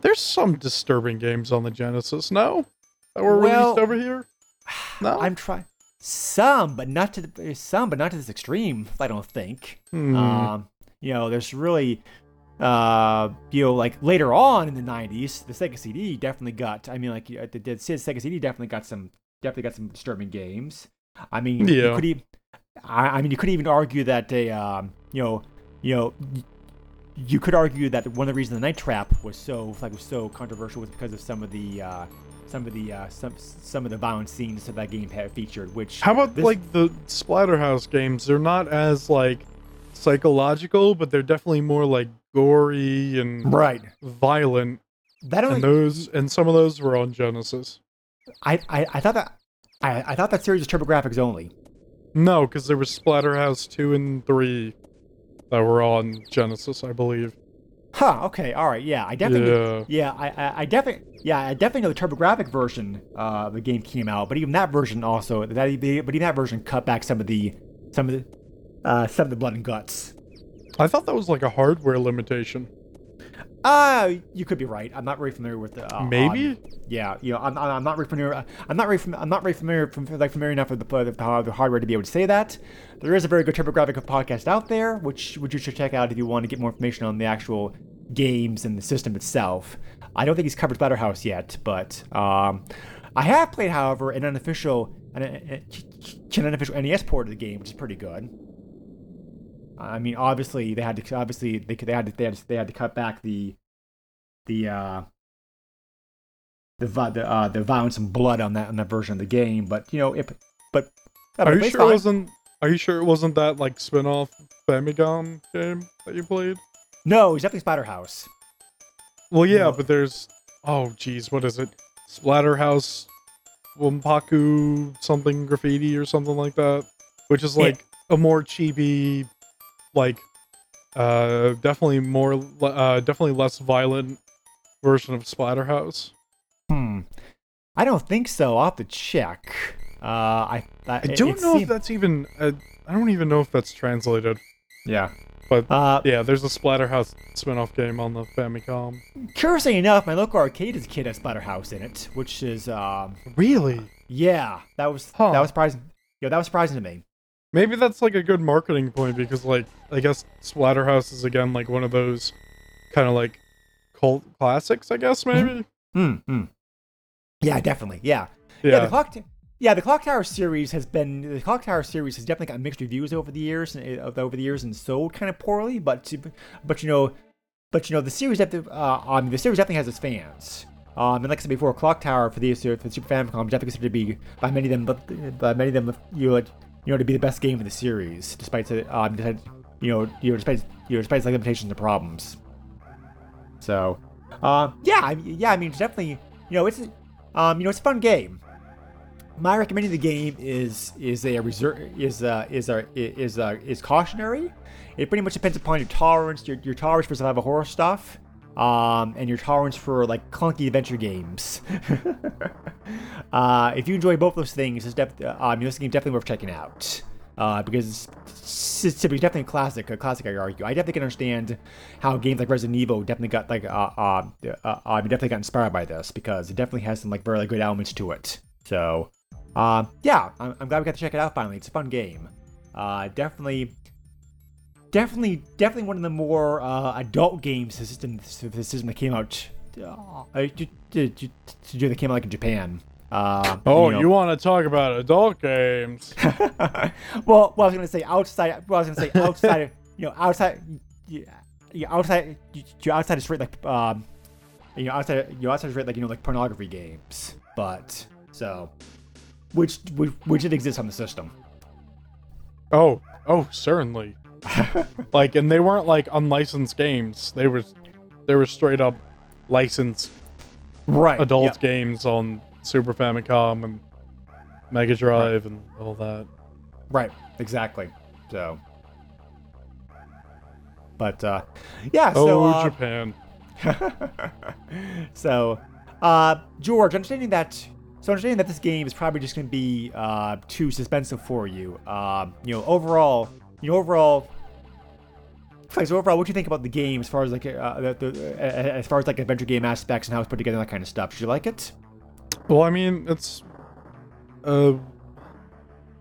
There's some disturbing games on the Genesis, no? That were Well, released over here? [SIGHS] No? I'm trying some, but not to the, some, but not to this extreme. I don't think. Hmm. Um, you know, there's really, uh, you know, like later on in the '90s, the Sega CD definitely got. I mean, like uh, the, the Sega CD definitely got some, definitely got some disturbing games. I mean, you Yeah. could even, I, I mean, you could even argue that a, um, you know, you know. You could argue that one of the reasons the Night Trap was so like was so controversial was because of some of the uh, some of the uh, some some of the violent scenes that that game had featured. Which How about this- like the Splatterhouse games? They're not as like psychological, but they're definitely more like gory and right? violent. That only And those and some of those were on Genesis. I, I, I thought that I, I thought that series was TurboGrafx only. No, because there was Splatterhouse two and three that were on Genesis, I believe. Huh. Okay. All right. Yeah. I definitely. Yeah. Yeah. I, I, I definitely. Yeah. I definitely know the TurboGrafx version uh, of the game came out, but even that version also that but even that version cut back some of the some of the uh, some of the blood and guts. I thought that was like a hardware limitation. Uh, you could be right. I'm not very familiar with the. Uh, Maybe? um, yeah, you know, I'm, I'm not very familiar. I'm not very. fam- I'm not very familiar from like familiar enough with the, the, the hardware to be able to say that. There is a very good TurboGrafx podcast out there, which which you should check out if you want to get more information on the actual games and the system itself. I don't think he's covered Splatterhouse yet, but um, I have played, however, an unofficial an, an unofficial NES port of the game, which is pretty good. I mean, obviously they had to obviously they could- they had to they had to, they had to cut back the the uh the the uh the violence and blood on that on that version of the game. But you know, if but uh, Are but you sure it wasn't? Are you sure it wasn't that like spin-off Famicom game that you played? No, it's definitely Splatterhouse. Well, yeah, No. but there's oh geez, what is it? Splatterhouse, Wanpaku something graffiti or something like that, which is like a more chibi, like uh definitely more uh definitely less violent version of Splatterhouse. Hmm. I don't think so. I'll have to check. Uh, I I, I don't know seem- if that's even. Uh, I don't even know if that's translated. yeah. But Uh, yeah, there's a Splatterhouse spin-off game on the Famicom. curiously enough, my local arcade has a kid has Splatterhouse in it, which is um, Really? yeah, that was Huh. that was surprising. Yeah, that was surprising to me. Maybe that's like a good marketing point because, like, I guess Splatterhouse is again like one of those kind of like cult classics. I guess maybe. Hmm. hmm. Yeah, definitely. Yeah. Yeah, the clock. T- yeah, the Clock Tower series has been the Clock Tower series has definitely got mixed reviews over the years, and uh, over the years, and sold kind of poorly. But but you know, but you know, the series definitely, uh, I mean, the series definitely has its fans. Um, and like I said before, Clock Tower for the for the Super Famicom definitely considered to be by many of them, but by many of them, you know, you know, to be the best game in the series, despite um, you know, you know, despite you know, despite its limitations and problems. So, uh, yeah, I, yeah, I mean, definitely, you know, it's, um, you know, it's a fun game. My recommending the game is is a reserve is uh is a is uh is cautionary. It pretty much depends upon your tolerance, your, your tolerance for survival horror stuff, um, and your tolerance for like clunky adventure games. [LAUGHS] uh, if you enjoy both those things, it's def- uh, um, this game is definitely worth checking out. uh, because it's, it's definitely a classic, a classic. I argue. I definitely can understand how games like Resident Evil definitely got like uh, uh, uh, uh definitely got inspired by this because it definitely has some like very good elements to it. So, uh, yeah, I'm, I'm glad we got to check it out finally. It's a fun game. Uh, definitely definitely, definitely one of the more uh, adult games system, the system that came out. Uh, that came out like in Japan. Uh, oh, you, know. you want to talk about adult games? [LAUGHS] well, well, I was gonna say outside. Well, I was gonna say outside. of, you know, outside. Yeah, yeah outside. You outside of straight like um, you know, outside. You outside of straight like you know like pornography games. But so, which which, which did exist on the system. Oh, oh, certainly. [LAUGHS] like, and they weren't like unlicensed games. They were, they were straight up licensed right adult games on Super Famicom and Mega Drive right. and all that. Right, exactly. So, but uh, yeah. Oh, so, uh, Japan. [LAUGHS] so, uh, George, understanding that, so understanding that this game is probably just going to be uh, too suspenseful for you. Uh, you know, overall, you know, overall. So overall, what do you think about the game as far as like uh, the, the, uh, as far as like adventure game aspects and how it's put together and that kind of stuff? Did you like it? Well, I mean, it's uh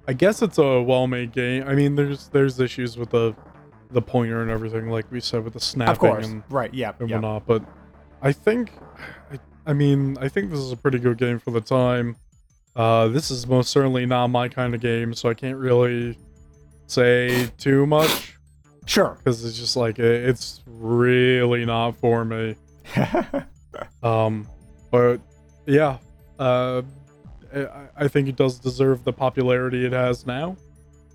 I guess it's a well-made game. I mean, there's there's issues with the the pointer and everything, like we said with the snapping of course. and right, yeah, and yeah. whatnot. But I think, I, I mean, I think this is a pretty good game for the time. Uh, this is most certainly not my kind of game, so I can't really say too much. Sure, because it's just like it, it's really not for me. [LAUGHS] um, but yeah, uh, I think it does deserve the popularity it has now.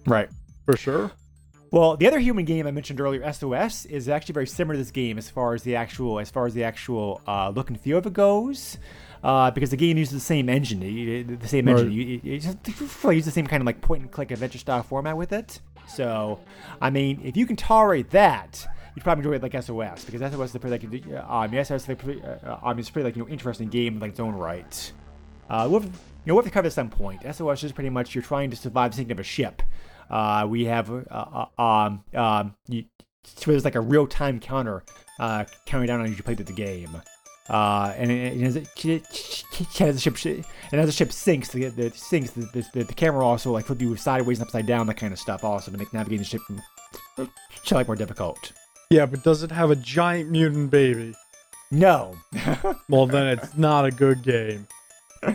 Right. For sure. Well, the other human game I mentioned earlier, SOS, is actually very similar to this game as far as the actual as far as the actual uh, look and feel of it goes. Uh, because the game uses the same engine, the same engine. Right. You, you, just use the same kind of like point and click adventure style format with it. So, I mean, if you can tolerate that, you'd probably enjoy it like SOS because SOS is a pretty like um, SOS is a pretty, uh, um, it's a pretty like you know interesting game in like its own right. Uh, we'll, you know, we'll have to cover this at some point. SOS is pretty much you're trying to survive sinking of a ship. Uh, we have uh, uh, um, um, you, so there's like a real time counter uh, counting down on you play through the game. Uh, and, and as, it, as the ship and as the ship sinks, the, the sinks, the, the, the, camera also like flip you sideways and upside down, that kind of stuff, also to make navigating the ship like more difficult. Yeah, but does it have a giant mutant baby? No. [LAUGHS] well, then it's not a good game. [LAUGHS]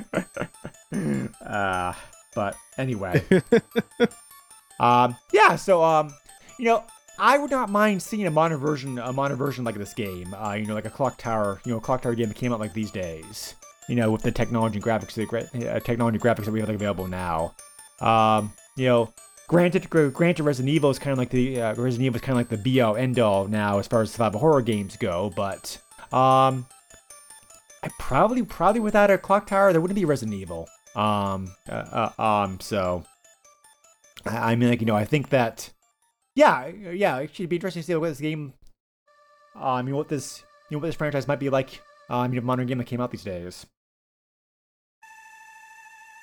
uh, but anyway. [LAUGHS] um, yeah, so, um, you know, I would not mind seeing a modern version, a modern version like this game. Uh, you know, like a Clock Tower, you know, Clock Tower game that came out like these days. You know, with the technology and graphics, the uh, technology graphics that we have like, available now. Um, you know, granted, granted, Resident Evil is kind of like the uh, Resident Evil is kind of like the be all end all now as far as survival horror games go. But um, I probably probably without a clock tower there wouldn't be Resident Evil. Um, uh, uh, um, so I, I, mean, like you know, I think that yeah, yeah, it should be interesting to see what this game. Uh, I mean, what this you know what this franchise might be like. Uh, I mean, a modern game that came out these days.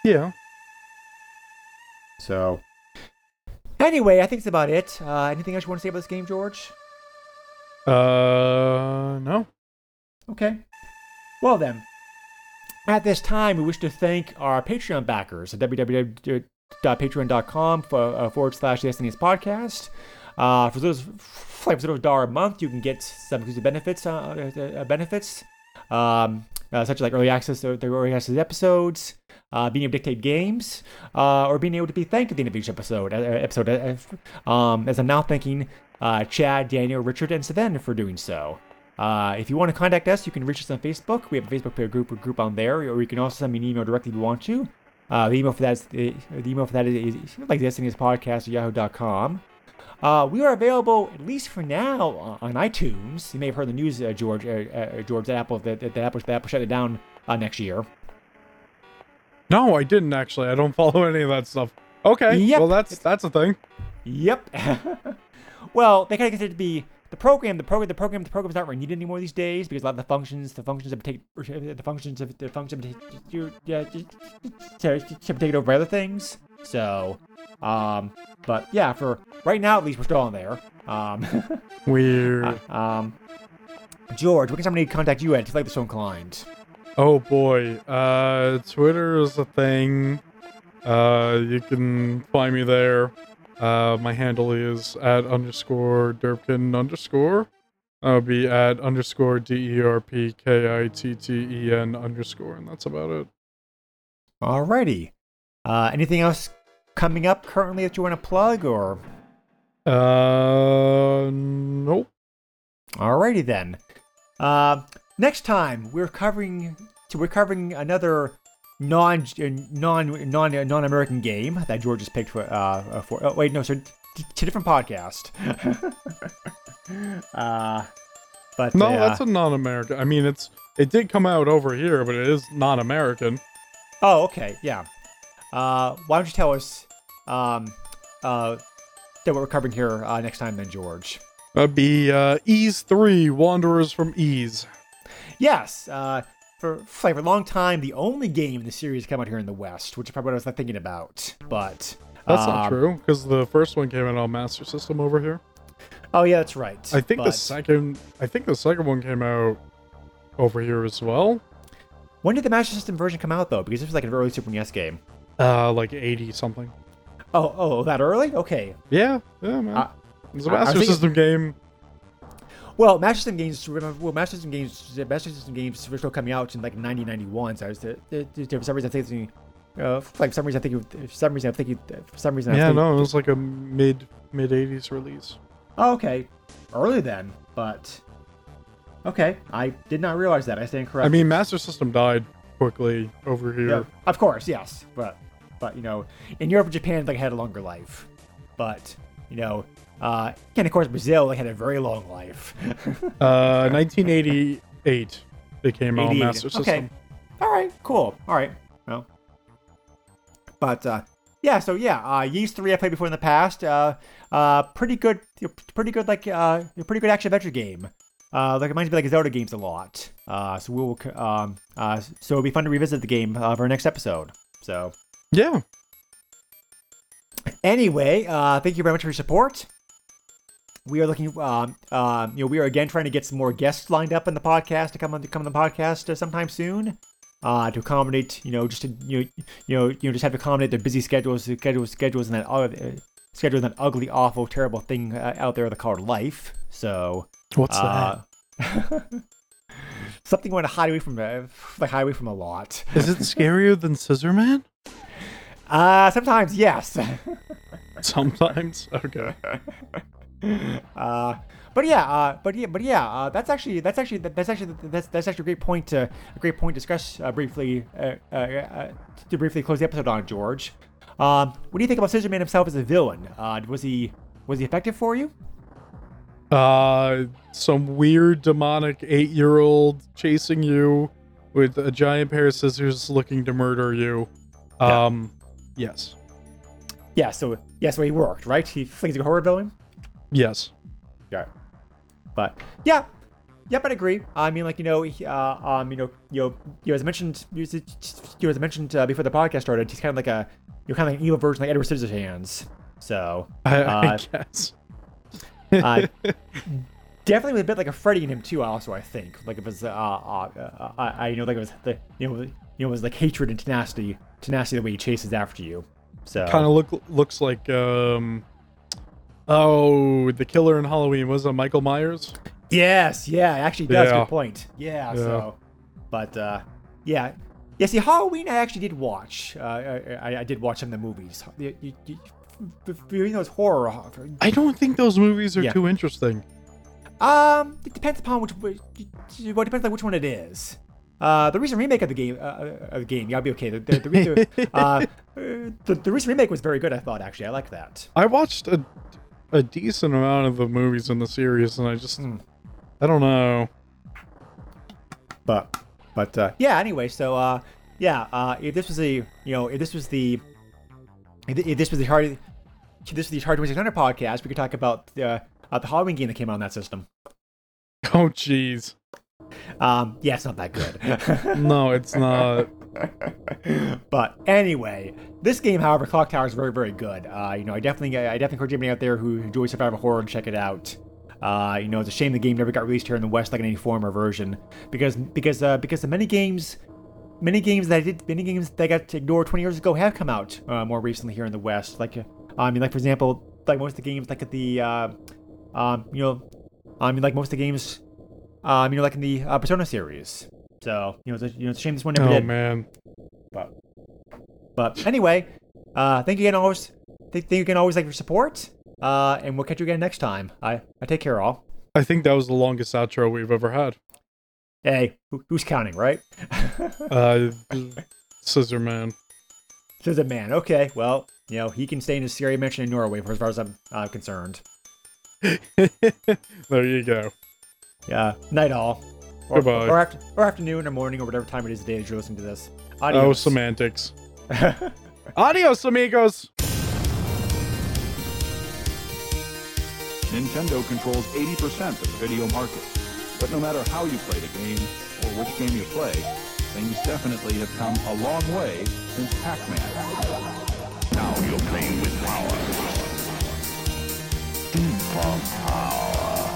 Yeah. So, anyway, I think that's about it. Uh, anything else you want to say about this game, George? Uh, no. Okay. Well, then, at this time, we wish to thank our Patreon backers at www.patreon.com uh, forward slash the podcast. Uh, for those like of a dollar a month, you can get some exclusive benefits. Uh, uh, uh benefits, um, uh, such as like early access to the early access episodes, uh, being able to dictate games, uh, or being able to be thanked at the end of each episode. Uh, episode, um, as I'm now thanking Chad, Daniel, Richard, and Savannah for doing so. Uh, if you want to contact us, you can reach us on Facebook. We have a Facebook group group on there, or you can also send me an email directly if you want to. Uh, the email for that is the, the email for that is, is like the SNES podcast at yahoo.com. Uh, we are available at least for now on iTunes. You may have heard the news, uh, George. Uh, uh, George, that Apple that, that Apple that Apple shut it down uh, next year. No, I didn't actually. I don't [LAUGHS] follow any of that stuff. Okay. Yep. Well, that's that's a thing. Yep. [LAUGHS] well, they kind of consider it to be the program, the program, the program, the program's not really needed anymore these days because a lot of the functions, the functions have taken, the functions of the functions have, taken over other things. So, Um, but yeah, for right now at least, we're still on there. Um, [LAUGHS] Weird. um, George, what can somebody contact you at if like the so inclined? Oh boy. Uh Twitter is a thing. Uh you can find me there. Uh my handle is at underscore derpkitten underscore. That would be at underscore D E R P K I T T E N underscore, and that's about it. Alrighty. Uh, anything else coming up currently that you want to plug, or Uh nope. alrighty then. Uh, next time we're covering, we're covering another non non non non American game that George has picked for. Uh, for oh, wait, no, so t- t- different podcast. [LAUGHS] uh, but No, uh, that's a non American. I mean it's it did come out over here, but it is non American. Oh, okay, yeah. Uh, why don't you tell us um, uh, that what we're covering here uh, next time, then, George? That'd be uh Ys three, Wanderers from Ys. Yes, uh, for, for a long time, the only game in the series come out here in the West, which is probably what I was like, thinking about. But That's not um, true, because the first one came out on Master System over here. Oh yeah, that's right. I think the second I think the second one came out over here as well. when did the Master System version come out though? Because this was like an early Super NES game. Uh like 80 something. Oh, oh, that early? Okay. Yeah, yeah, man. Uh, it's a Master System game. Well, Master System games. Well, Master System games. Master System games were still coming out in like 1991. So I was, uh, uh, for some reason, I think. Uh, for like some reason, I think. it- For some reason, I'm thinking. For some reason, I Yeah, think, no, it was like a mid mid 80s release. Oh, okay. Early then, but okay. I did not realize that. I stand corrected. I mean, Master System died quickly over here. yeah, of course, yes, but but you know, in Europe and Japan, like had a longer life, but you know, uh, and of course Brazil, had a very long life. [LAUGHS] Uh 1988 it came out on 88. Master System. Okay. All right. Cool. All right. Well, but uh, yeah. So yeah, uh, Ys Three I played before in the past. Uh, uh, pretty good. Pretty good. Like uh, pretty good action adventure game. Uh, like it reminds me of like Zelda games a lot. Uh, so we will. Um, uh, so it'll be fun to revisit the game uh, for our next episode. So Yeah. anyway, uh, thank you very much for your support. We are looking, um, um, you know, we are again trying to get some more guests lined up in the podcast to come on to come on the podcast uh, sometime soon. Uh, to accommodate, you know, just to you know, you know, you know, just have to accommodate their busy schedules, schedules, schedules, and that uh, schedule that ugly, awful, terrible thing uh, out there called life. So, What's uh, [LAUGHS] something you want to hide away from, uh, like hide away from a lot. Is it scarier than Scissor Man? Uh, sometimes yes. [LAUGHS] Sometimes. Okay. [LAUGHS] uh, but yeah, uh, but yeah, but yeah, uh, that's actually that's actually that's actually that's that's actually a great point to a great point to discuss uh, briefly uh, uh, uh, to briefly close the episode on George. Um, what do you think about Scissor Man himself as a villain? Uh, was he was he effective for you? Uh, some weird demonic eight-year-old chasing you with a giant pair of scissors looking to murder you. Yeah. Um, yes, Yeah, so yeah, so he worked, right? He he's a horror villain. Yes. Yeah. But yeah, yep, I'd agree. I mean, like you know, uh, um, you know, you know, you know, as I mentioned, you know, as I mentioned uh, before the podcast started, he's kind of like a, you're kind of like an evil version like Edward Scissorhands. So I, Uh, I guess. uh, [LAUGHS] definitely a bit like a Freddy in him too. Also, I think like it was, uh, uh, uh, I, I you know, like it was the, you know, you know, it was like hatred and tenacity, tenacity the way he chases after you. So Kind of look looks like um. Oh, the killer in Halloween was it Michael Myers? Yes, yeah, actually does. Yeah. Good point. Yeah, Yeah. so, but uh, yeah, yeah. See, Halloween, I actually did watch. Uh, I, I, I did watch some of the movies. You, you, you, you know, it's horror. I don't think those movies are Yeah. too interesting. Um, it depends upon which. Well, it depends on which one it is. Uh, the recent remake of the game, uh, uh, of the game, yeah, I'll be okay. The, the, the, uh, [LAUGHS] uh, the, the recent remake was very good. I thought actually, I liked that. I watched a a decent amount of the movies in the series, and I just Hmm. I don't know. But but uh, yeah. Anyway, so uh, yeah. Uh, if this was a you know if this was the if, this was the hard this was the hard 2600 podcast, we could talk about the uh, the Halloween game that came out on that system. Oh jeez. Um, yeah, it's not that good. No, it's [LAUGHS] not. [LAUGHS] but anyway, this game, however, Clock Tower is very, very good. Uh, you know, I definitely, I definitely encourage anybody out there who enjoys survival horror to check it out. Uh, you know, it's a shame the game never got released here in the West like in any form or version, because because uh, because the many games, many games that I did, many games that got ignored 20 years ago have come out uh, more recently here in the West. Like, uh, I mean, like for example, like most of the games, like at the, uh, um, you know, I mean, like most of the games, um, you know, like in the Persona series. So you know, it's a, you know, it's a shame this one never Oh did. man. But but anyway, uh, thank you again always. Thank, thank you again always like your support. Uh, and we'll catch you again next time. I I take care all. I think that was the longest outro we've ever had. Hey, who, who's counting, right? [LAUGHS] Uh, Scissor Man. Scissor man. Okay, well, you know he can stay in his scary mansion in Norway for as far as I'm uh, concerned. [LAUGHS] there you go. Yeah, night all. Or, Goodbye. Or, after, or afternoon or morning or whatever time it is today day that you're listening to this. Oh, Adios. semantics. [LAUGHS] Adios, amigos. Nintendo controls 80% of the video market. But no matter how you play the game, or which game you play, things definitely have come a long way since Pac-Man. Now you're playing with power. Super power.